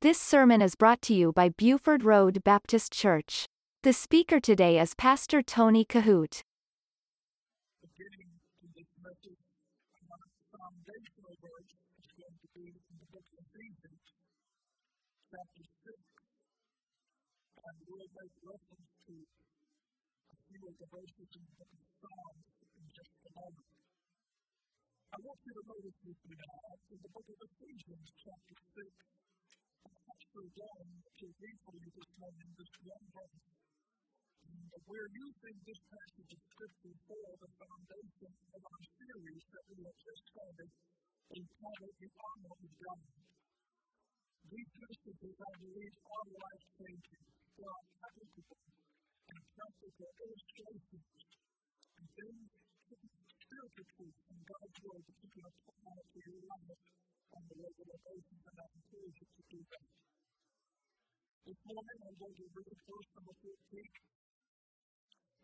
This sermon is brought to you by Buford Road Baptist Church. The speaker today is Pastor Tony Kohout. beginning to this message, our foundational verse is going to be in the book of Ephesians, chapter 6. And we'll make reference to a few of the verses in the book of Psalms in just a moment. I want you to notice with me now, in the book of Ephesians, chapter 6, I'm actually going to you this this one this passage of Scripture for the foundation of our series that we have just started entitled The Armor of God. These passages, I believe, are life changing, they are applicable and practical illustrations and things spiritual truth from God's Word that you can apply to your life on a regular basis, and I encourage you to do that. This morning, I'm going to read first number 14.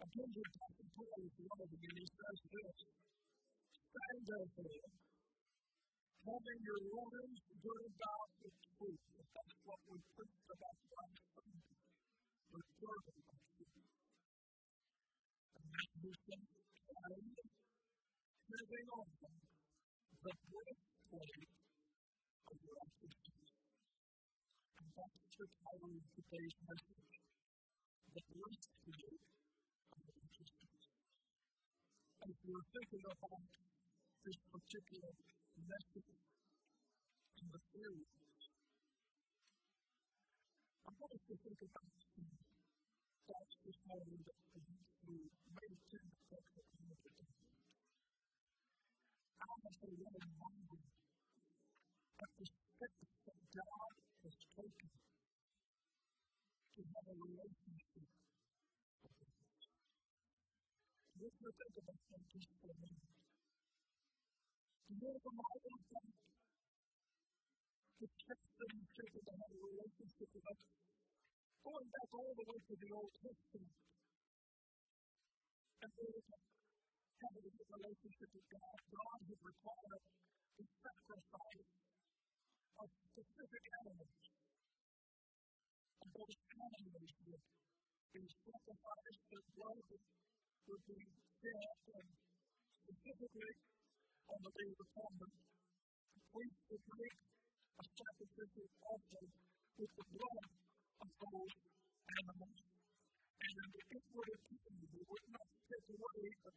Again, the Apostle Paul is writing, and he says this Stand therefore, having your loins girt about with truth. That's what we preached about last Sunday. The girdle of truth. And that the time living on the breastplate that's the church following today's message. That leads to As we were thinking about this particular message in the series, I want us to think about some thoughts this morning that we may tend to think about today. I also want to remind you but the steps that God has taken to have a relationship with us. Let's think about that just for a minute. Do you ever mind that the text that he took have a relationship with us, going back all the way to the Old Testament, and there was a having a relationship with God, God has required a sacrifice of specific animals. And those animals would be sacrificed, their blood would be shed, and specifically on the Day of Atonement, priest would make a sacrificial altar with the blood of those animals. And it would have it would not take away the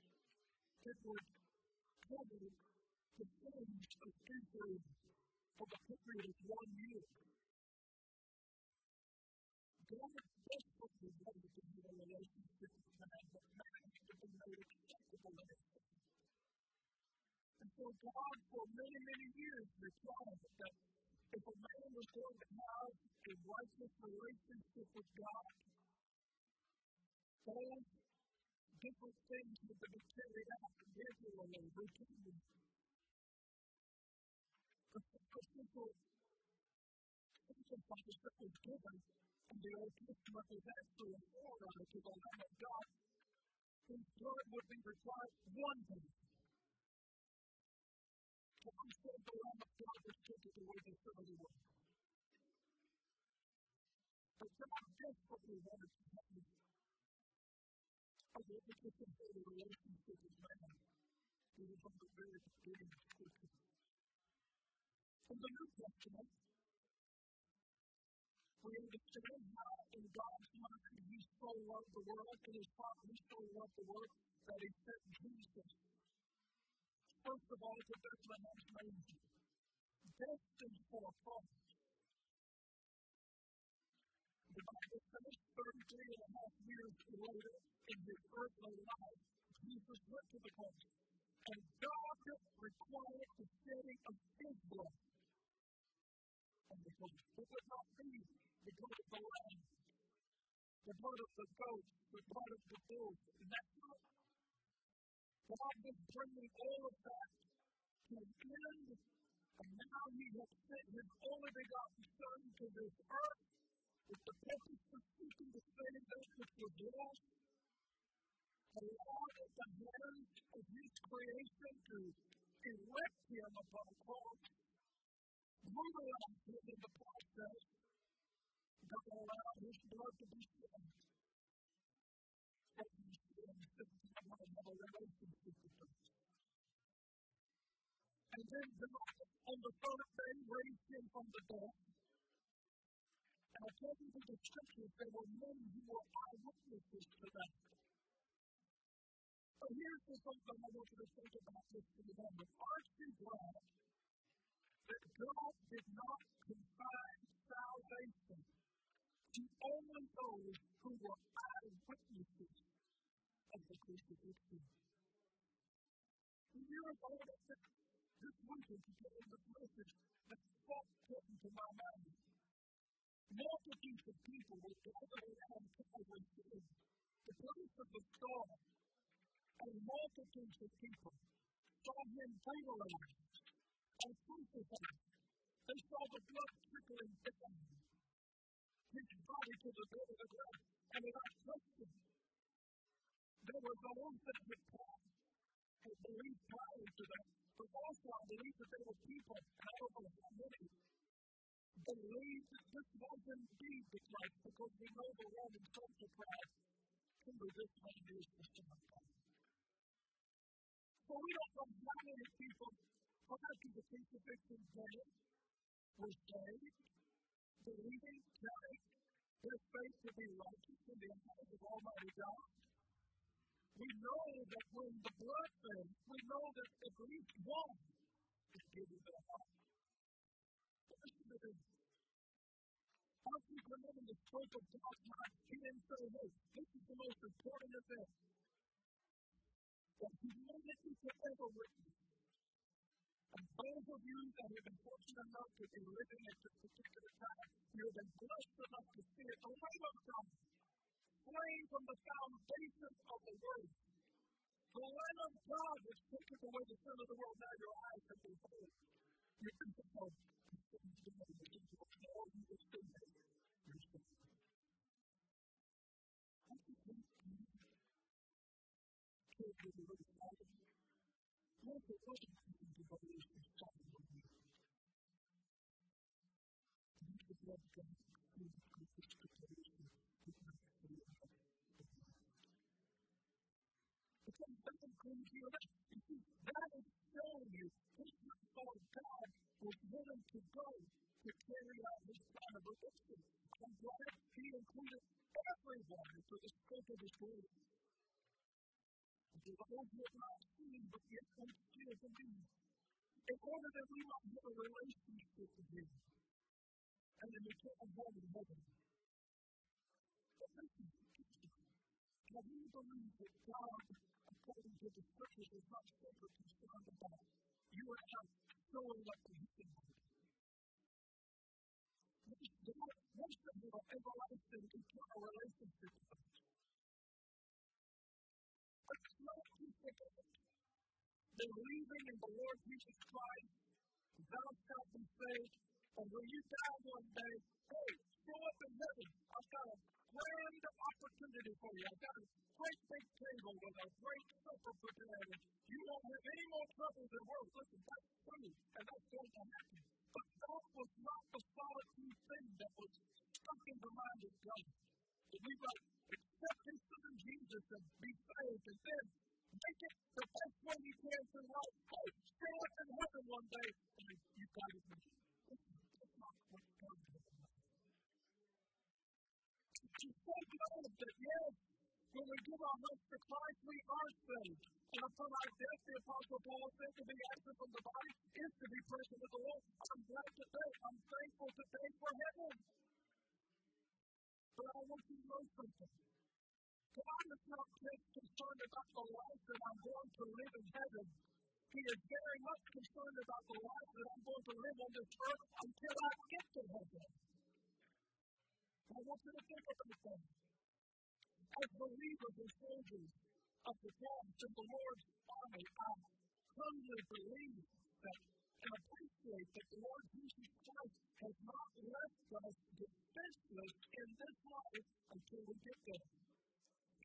it would cover the sins of Israel for the period of one year. God desperately wanted to have a relationship with man, but man had been made acceptable in his And so God, for many, many years, required that if a man was going to have a righteous relationship with God, those different things have been carried out regularly, routinely. those people sometimes are given, and they always look to us as actually a forerunner to the Lamb of God, whose blood would be required one day. For I said the Lamb of God was taken away the silly world. But God desperately wanted to help me. I wanted to complete a relationship with man, even from the very beginning of Scripture. In the New Testament, we understand how in God's mind He so loved the world, in His heart He so loved the world that He sent Jesus. First of all, to Bethlehem's manger, destined for a promise. The Bible says 33 and a half years later, in his earthly life, Jesus went to the cross. And God required the shedding of his blood the cross. It would not be the blood of the lamb, the blood of the goat, the blood of the bull. That's not. God was bringing all of that to an end, and now he has sent his only begotten Son to this earth with the purpose of seeking to save that which was lost allowed at the hands of his creation to erect him upon a cross, we realize this is the process that will His blood to be shed. And want to have a relationship with Him. And then God, on the third day, raised Him from the dead. And according to the scriptures, there were many who were eyewitnesses to that. So here's the something I want you to think about this for a moment. Aren't you glad that God did not confine salvation to only those who were eyewitnesses of the crucifixion? You know, this winter to get this message that struck into my mind. Multitudes of people were gathered around Calvary's Hill, the place of the star, and multitudes of people saw him brutalized and crucified. They saw the blood trickling down his body to the bed of the ground, and without question, there were those that had come and believed prior to that. But also, I believe that there were people, I don't know how many, believed that this was indeed the Christ because we know the Roman social class resist what it is the Son of God. So we don't know how many people prior to the crucifixion day were saved, believing, carrying their faith to be righteous in the eyes of Almighty God. We know that when the blood fell, we know that at least one is given their heart. Listen to this. Once we come in the scope of God's mind, He didn't say, hey, this is the most important event that you to ever witness. And those of you that have been fortunate enough to be living at this particular time, you have been blessed enough to see it. The Lamb of God, slain from the foundation of the world. The Lamb of God which taketh away the sin of the world. Now your eyes have been opened. You can it. All you will see do you That is showing you this is how God was willing to go to carry out this plan of redemption. I'm glad he included everyone for the sake of his glory. The Lord will not see, but yet can still believe. In order that we might have a relationship with Him and an eternal home in heaven. But listen, have you believed that God according to the scriptures, is not simply concerned about you and I showing up to Him. God wants to have an everlasting, eternal relationship with us. Believing in the Lord Jesus Christ, thou shalt be saved, and when you die one day, hey, show up in heaven. I've got a grand opportunity for you. I've got a great big table with a great supper prepared. You won't have any more trouble than work. Listen, and of the cross of the Lord's army, I humbly believe that and appreciate that the Lord Jesus Christ has not left us defenseless in this life until we get there.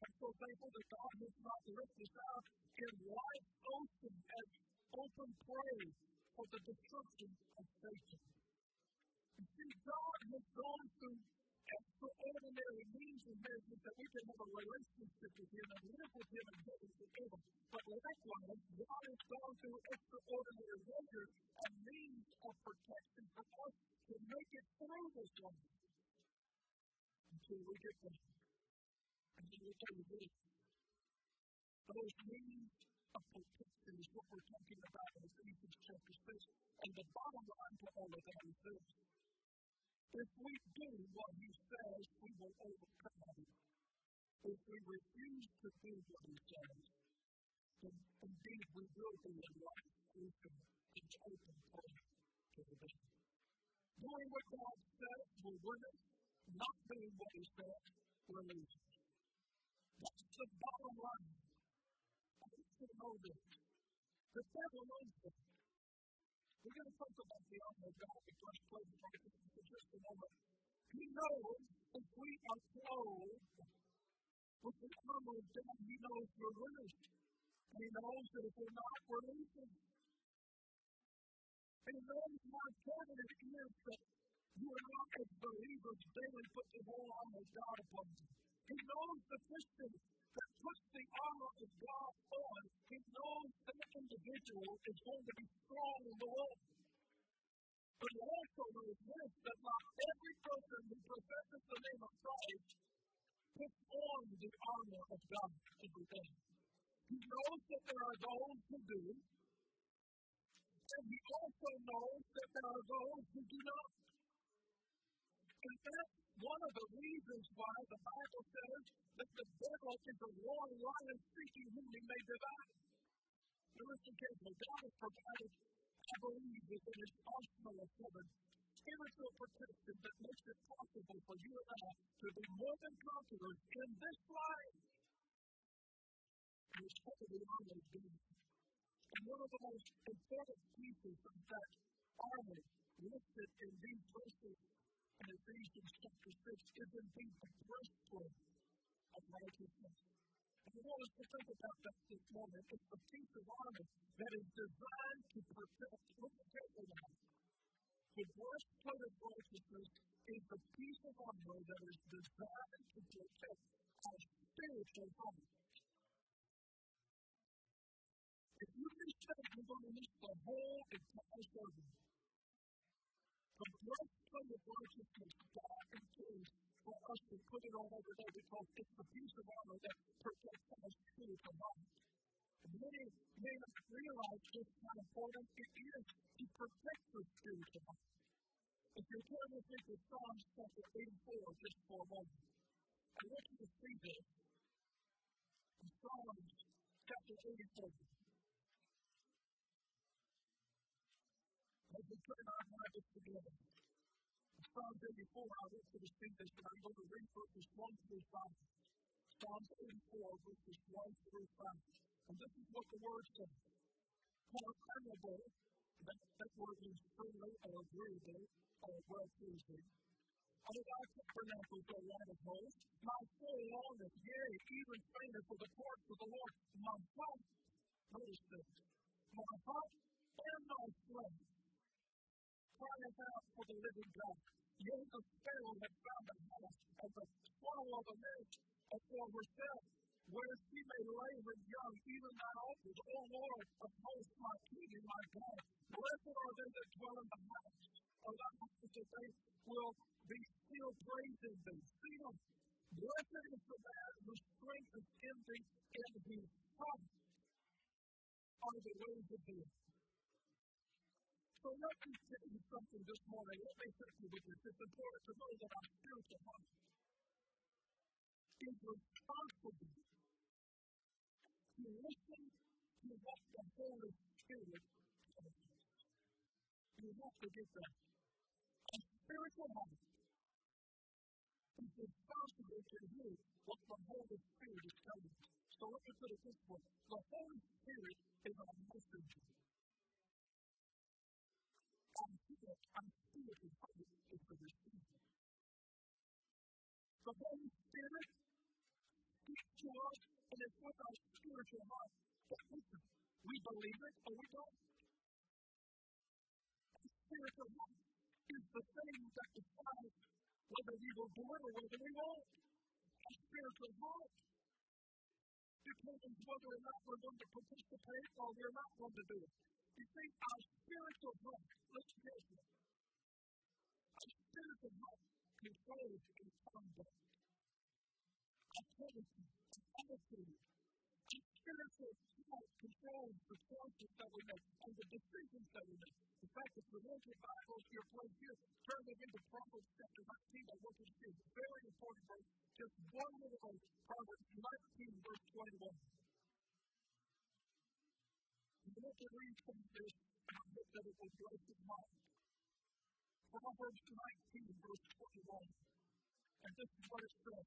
I'm so thankful that God has not left us out in life's ocean as open prey for the destruction of Satan. You see, God has gone through extraordinary means and measures that we can have a relationship with Him and live with Him and heaven forever. But likewise, God has gone through extraordinary measures and means of protection for us to make it through this life until we get there. And then we you this. Those means of protection is what we're talking about in Ephesians chapter 6. And the bottom line to all of that is this. If we do what he says, we will overcome. If we refuse to do what he says, then indeed we will be in life open and open place to the devil. Doing what God says will win us. Not doing what he says will lose us. That's the bottom line. I want you to know this. The devil knows this. We're going to talk about the armor of God the first place righteousness in just a moment. He knows if we are clothed with the armor of God, He knows we're winners. And He knows that if we're not, we're losing. And He knows how important it is that you and I, as believers, daily put the whole armor of God upon you. He knows the Christian that puts the armor of God on, he knows that individual is going to be strong in the Lord. But he also knows this that not every person who professes the name of Christ puts on the armor of God every day. He knows that there are those who do, and he also knows that there are those who do not. And one of the reasons why the Bible says that the devil is a roaring lion seeking whom he may devour. Now listen carefully. God has provided, I believe, within his arsenal of heaven, spiritual protection that makes it possible for you and I to be more than conquerors in this life. And it's part of the armor. And one of the most important pieces of that armor listed in these verses in Ephesians chapter 6 is indeed the breastplate of righteousness. And I want us to think about that this morning. It's the piece of armor that is designed to protect. Now. The breastplate of righteousness is the piece of armor that is designed to protect our spiritual. If you mistake, you're going to miss the whole entire service. The breastplate of righteousness, God intends for us to put it on every day because it's the piece of armor that protects us spiritual life. Many may not realize just how important it is to protect your spiritual life. If you're turn with me to Psalms chapter 84 just for a moment, I want you to see this. Psalms chapter 84. As our Bibles together, Psalm 84, I want you to this, I'm going to read verses 1 through 5. Psalm 84, verses 1 through 5. And this is what the word says. Comparable, that, that word means friendly or agreeable or well pleasing. As I tabernacles the light of hosts, my soul longeth, yea, even fainteth for the courts of the Lord. My heart, notice this, my heart and my flesh cryeth out for the living God. The sparrow had found a house, and the swallow of a nest, for herself, where she may lay her young, even thine altars, O Lord of my King and my God. Blessed are they that dwell in the house of thy house, that they will be still praising thee. Them. Blessed is the man whose strength is in thee, and whose heart are the ways of thee. So let me tell you something this morning. Let me you with this. It's important to know that our spiritual heart is responsible to listen to what the Holy Spirit us. You have to get that. A spiritual heart is responsible to hear what the Holy Spirit is telling us. So let me put it this way. The Holy Spirit is our messenger. that our spirit is hungry for this season. The Holy Spirit speaks to us and it's with our spiritual heart. But listen, we believe it or we don't. The spiritual heart is the thing that decides whether we will do it or whether we won't. Our spiritual heart determines whether or not we're going to participate or we're not going to do it. You see, our spiritual heart, let's get it. Our spiritual heart controls conduct, our policy, our attitude, our spiritual heart controls the choices that we make and the decisions that we make. In fact, if you look at Bibles, your place here, turn them into Proverbs chapter 19. I want you to see a very important verse, just one little verse, Proverbs 19, verse 21. You want to read some this, and that it will bless your mind. Proverbs 19, verse 21. And this is what it says.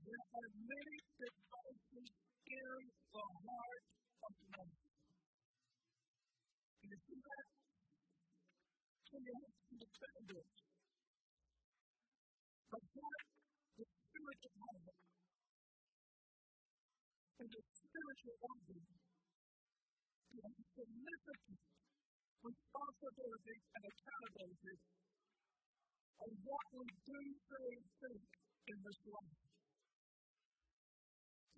There are many devices in the heart of man. Can you see that? So you understand this. But God, the spiritual heart, and the spiritual organ, have significant responsibility and accountability on what we do, say, and think in this life.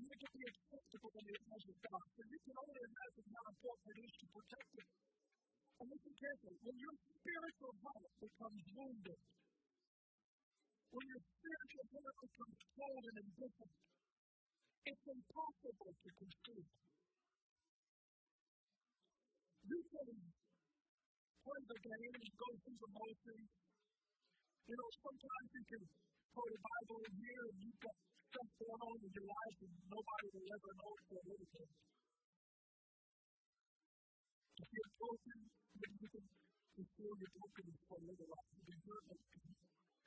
Need to be acceptable in the eyes of God. And you can only imagine how important it is to protect it. And listen carefully. When your spiritual heart becomes wounded, when your spiritual heart becomes cold and indifferent, it's impossible to conceive. You can play the game and go through the motions. You know, sometimes you can put a Bible in here and you've got stuff going on in your life that nobody will ever know for anything. If you're broken, then you can restore your brokenness for another life. If you're hurt, then you can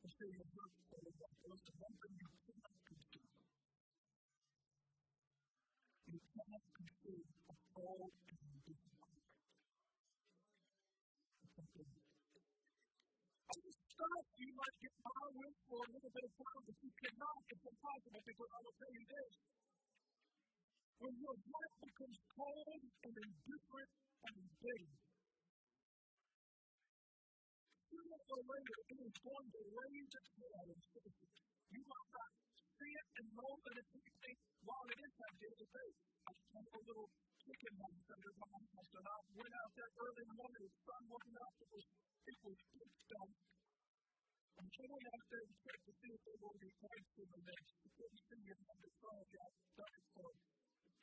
restore your hurt for another life. Those are one thing you cannot control. You cannot control a fall and you might get by with for a little bit of time, but you cannot. It's impossible because I will tell you this. When your heart becomes cold and indifferent and big, sooner or later it is going to raise its head and face You might not see it and know that it's anything while it is that day to day. I had a little chicken house under my house, and I went out there early in the morning, the sun wasn't out, it was, it was pitch dark. And so I out there and checked to see if they were replaced in the next. Pretty soon you have to try to get started for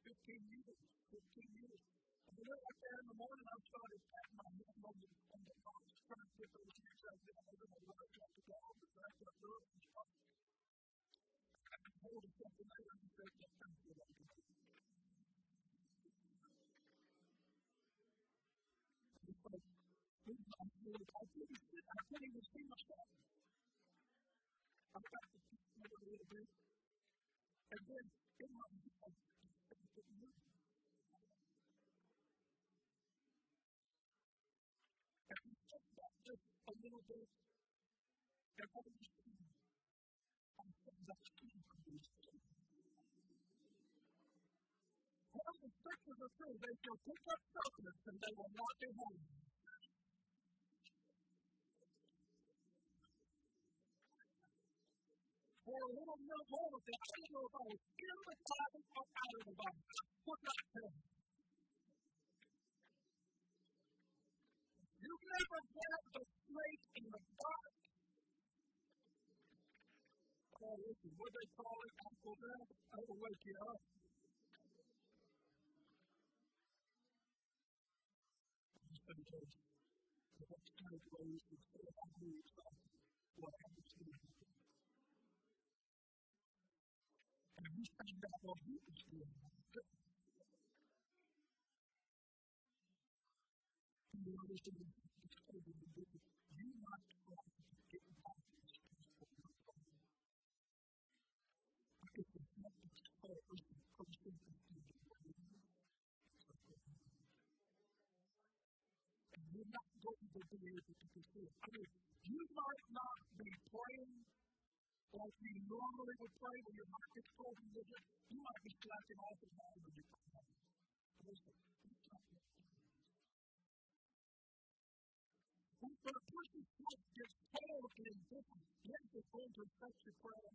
15 years, 15 years. And then right there in the morning, I started patting my hand on the, on the box, trying to get those years out there. I don't know what I got to go on the back of the and. I can hold something there and say, yeah, thank you, I can do it. I couldn't even see myself. I got to keep it a little bit. And then in my mind, I didn't. And we talked about this a little bit. And what do you see? I said, that's true for these things. Well, the scriptures are true. They shall pick up serpents and they will not be harmed. For a little of that. I know in the or out of the. What not You never get the snake in the dark. Oh, listen, what they call it, Uncle Dad, I will wake you up. Next time it goes, what happens to you. what You're not going to be able to pursue. I mean, you might not be praying like you normally would pray when your heart gets cold and rigid, you might be slacking off the ball when you pray. When a person's heart gets cold and indifferent, yes, it's going to perfected prayer.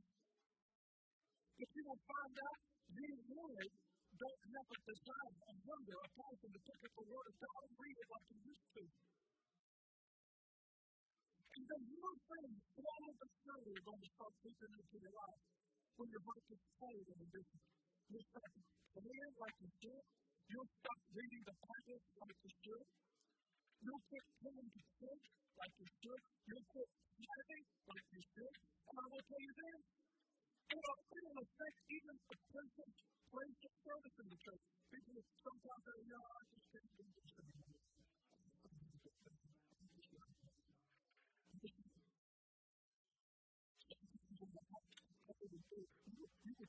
But you will find out these words don't have a desire, a hunger, a passion to the Word of God and read it like you used to. And then your thing, all of the are going to start creeping into your life when your heart gets cold in a business. You'll start praying like you should. You'll stop reading the Bible like you should. You'll quit coming to church like you should. You'll quit tithing like you should. And I will tell you this, it will affect even the person place of service in the church. People sometimes say, no, I just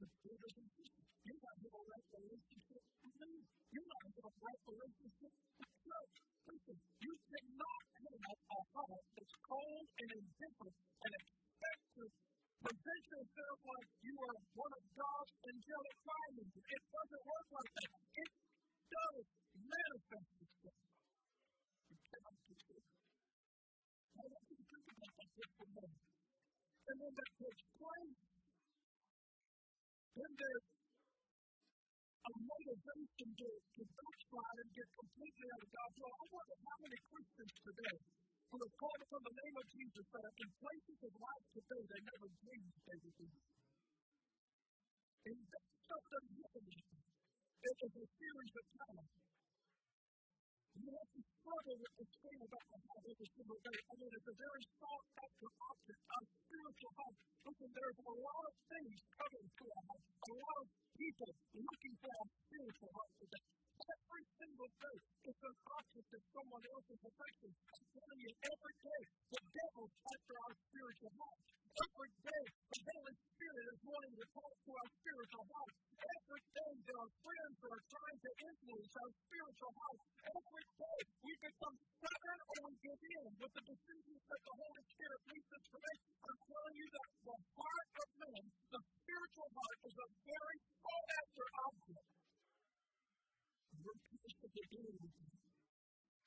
You're not having a right relationship with me. You're not having a right relationship with church. Listen, you cannot have a heart that's cold and indifferent and expect to present yourself like you are one of God's angelic findings. It doesn't work like that. It does manifest itself. You cannot it. I want you to think about that just for a moment and then that takes place. Then there's a motivation to, to backslide and get completely out of God's will. I wonder how many Christians today who are called upon the name of Jesus that are in places of life today they never dreamed they would be. And that stuff doesn't happen to you. It is a series of times. You have to struggle with about the heart every single day. I mean, after a lot of things coming to our a lot of people looking for our spiritual today. Every single day, someone else's affection. I'm telling you, every day, the devil's after our spiritual heart. Every day, the Holy Spirit is wanting to talk to our spiritual heart. Every day, there are friends that are trying to influence our spiritual heart. Every day, we become stubborn or we give in with the decisions that the Holy Spirit leads us to make. I'm telling you that the heart of man, the spiritual heart, is a very sought after object. We're dealing with it.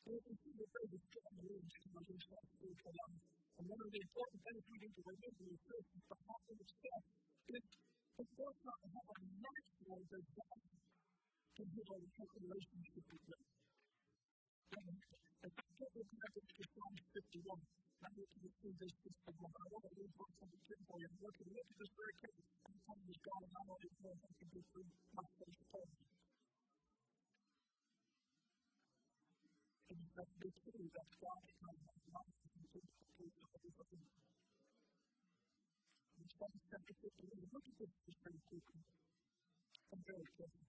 Every single day, we still have to live in spiritual life. And one of the important need to remember is this is the heart of itself. It, it does not have a natural to healthy relationship with God. And if I get this message to Psalm 51, I need to receive this just. I want to read verse number 10 for you. I want you to look at this very carefully. I'm telling God, and I know these words I can do through my upon you. And that's the truth. That's why of my Psalm chapter 51. Look at this just very quickly. I'm very careful.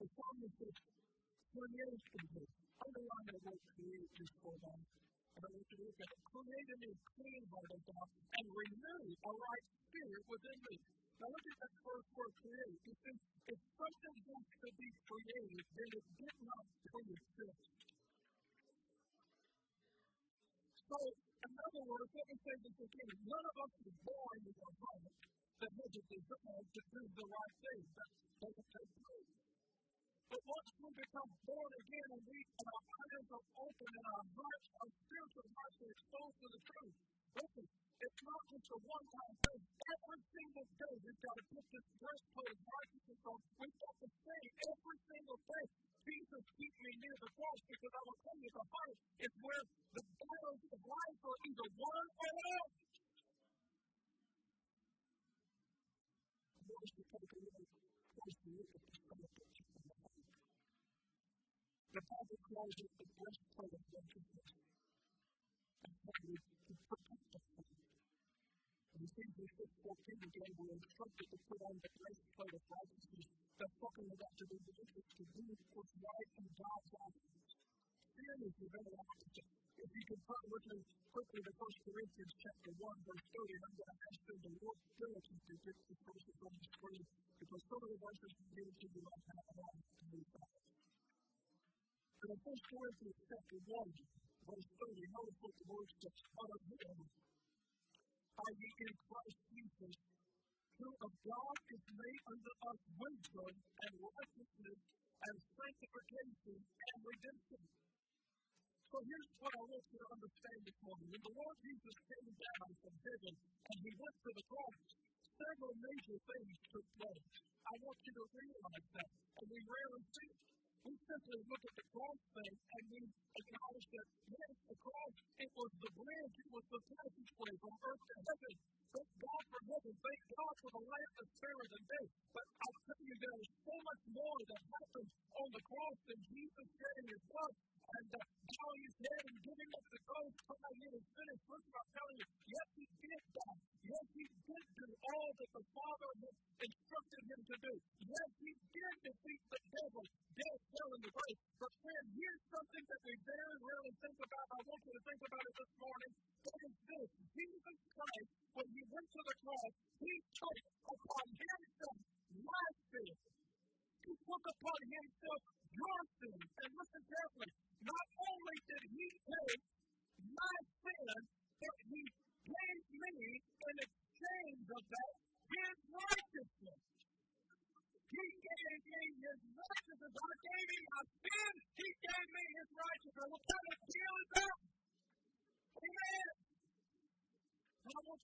The says, creation is. Underline that word create for a moment. And I want you to look at it. Create in me clean heart, O God, and renew a right spirit within me. Now look at that first word create. It says, if something wants to be created, then it did not pre-exist. So, in other words, let me say this again. None of us is born with a heart that has a desire to do the right thing. That doesn't take place. But once we become born again and we and our eyes are open and our hearts, our spiritual hearts are exposed to the truth. Listen, it's not just a one-time thing. Every single day we've got to put this breastplate of righteousness on. We've got to say every single day, Jesus, keep me near the cross because I will tell you the heart is where the battles of life are either won or lost. The Bible calls it the breastplate of righteousness. And to protect us in Ephesians 6 14 again, we're instructed to put on the breastplate of righteousness. That's talking about the individual to do what's right in God's eyes. Sin is the very opposite. If you can turn with me quickly to 1 Corinthians chapter 1, verse 30, I'm going to ask you to work diligently to get verses on the screen because some of the verses we give to you right now are on to move back. 1 Corinthians chapter 1, verse 30, notice what the word says. But of him are ye in Christ Jesus, who of God is made unto us wisdom and righteousness and sanctification and redemption. So here's what I want you to understand this morning. When the Lord Jesus came down from heaven and he went to the cross, several major things took place. I want you to realize that. And we rarely see it. We simply look at the cross thing and we acknowledge that, yes, the cross, it was the bridge, it was the passageway from earth to heaven. Thank God for heaven. Thank God for the lamp that spared and death. But I'll tell you, there is so much more that happened on the cross than Jesus shedding his blood and uh, bowing his head and giving up the ghost, crying, it is finished. Listen, I'm telling you,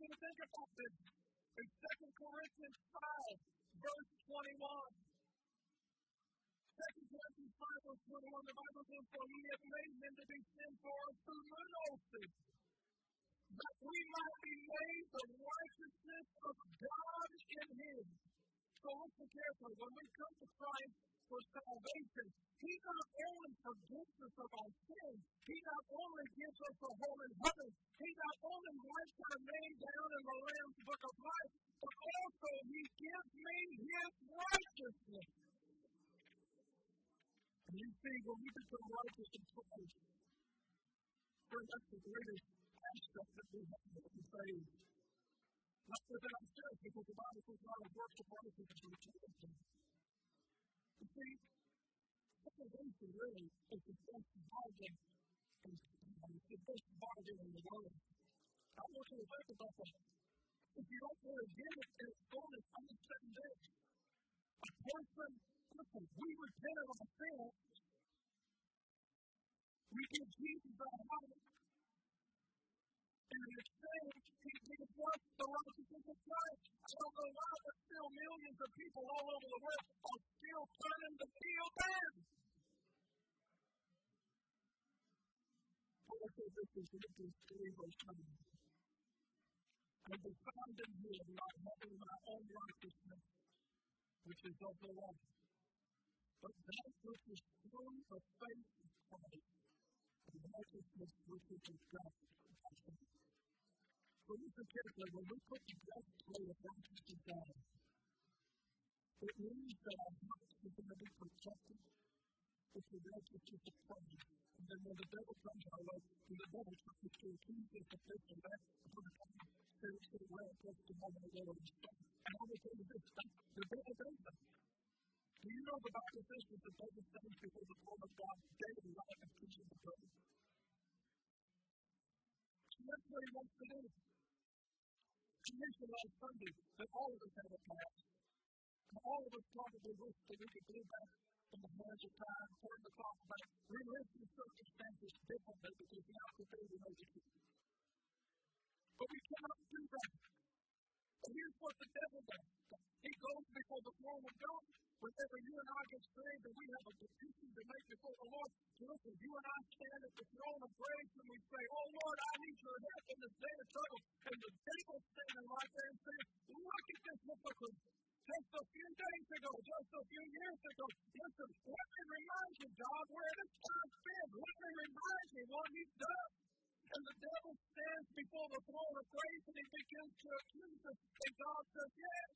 I you think about this. Listen carefully. When we come to Christ for salvation, he not only forgives us of our sins, he not only gives us a home in heaven, he not only writes our name down in the Lamb's book of life, but also he gives me his righteousness. And you see, when we become righteous in Christ, that's the greatest aspect that we have to saved. Not within ourselves, because the Bible says of works of righteousness which is in You see, salvation really is the best bargain it's the best bargain in the world. I want you to think about that. If you don't want to give it, it's going to come in seven days. A person listen, we repent of our sin. We give Jesus our heart. And exchange, he the still millions of people all over the world still turning the this in Philippians 3, verse 9. And be found in him, not having my own righteousness, which is of the law but that which is through the faith of Christ, the righteousness which is of God. When you consider that when we put the best way back to God, it means that our hearts are going to be protected with the righteousness of Christ. And then when the devil comes our way, when the devil tries to accuse us of this and that, when the devil says to the way of this and that, and the way of this, and all the things that stop, the devil does that. Do you know the Bible says that the devil stands before the throne of God daily life and preaches the praise? So that's what he wants to do. He mentioned last Sunday that all of us have a past. And all of us probably wish that we could do that in the hands of time, turn the clock back, relive the circumstances differently because now today we know the truth. But we cannot do that. And here's what the devil does. He goes before the throne of God Whenever you and I get saved and we have a petition to make before the Lord, listen, you and I stand at the throne of grace and we say, Oh Lord, I need your help in this day of trouble. And the devil's standing right there and saying, Look at this hypocrite. Just a few days ago, just a few years ago, listen, let me remind you, God, where this time been. Let me remind you what he's done. And the devil stands before the throne of grace and he begins to accuse us. And God says, Yes,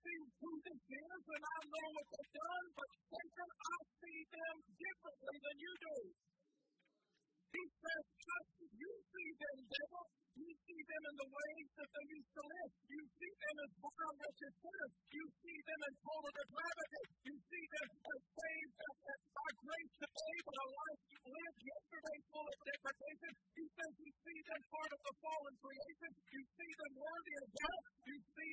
see who this is, and I know what they've done, but Satan, I see them differently than you do. He says, just as you see them, devil, you see them in the ways that they used to live. You see them as violent as sinners. You see them as full of depravity. You see them as saved by grace to but a life you lived yesterday full of depravation. He says you see them part of the fallen creation. You see them worthy of death. You see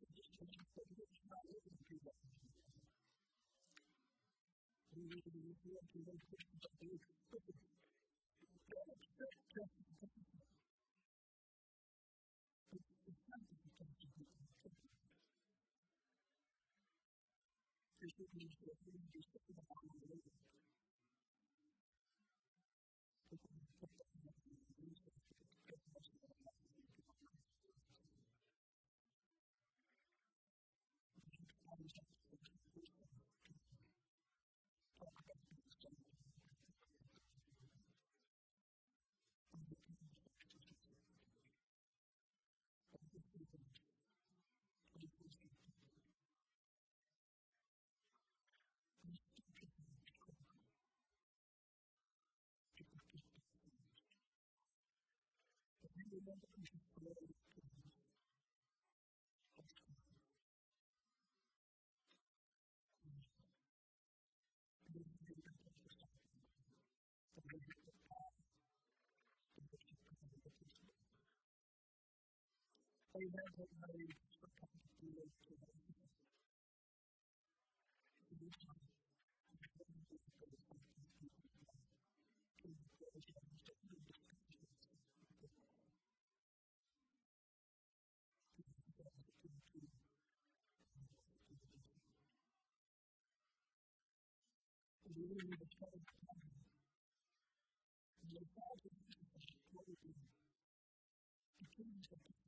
We need to be able to make decisions that are specific. Don't expect just Christian means that we do something about our religion. They never made the contribution to really the of time. And the thousand what would be the kingdom of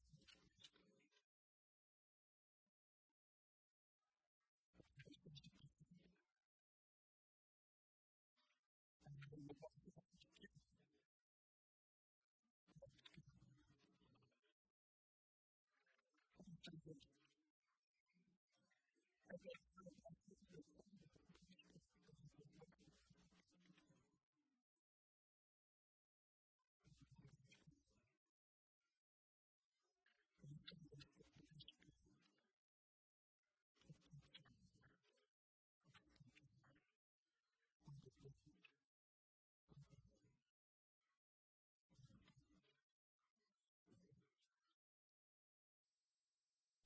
what you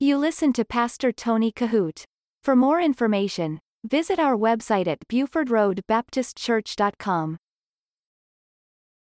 You listen to Pastor Tony Kohout. For more information, visit our website at BufordRoadBaptistChurch.com.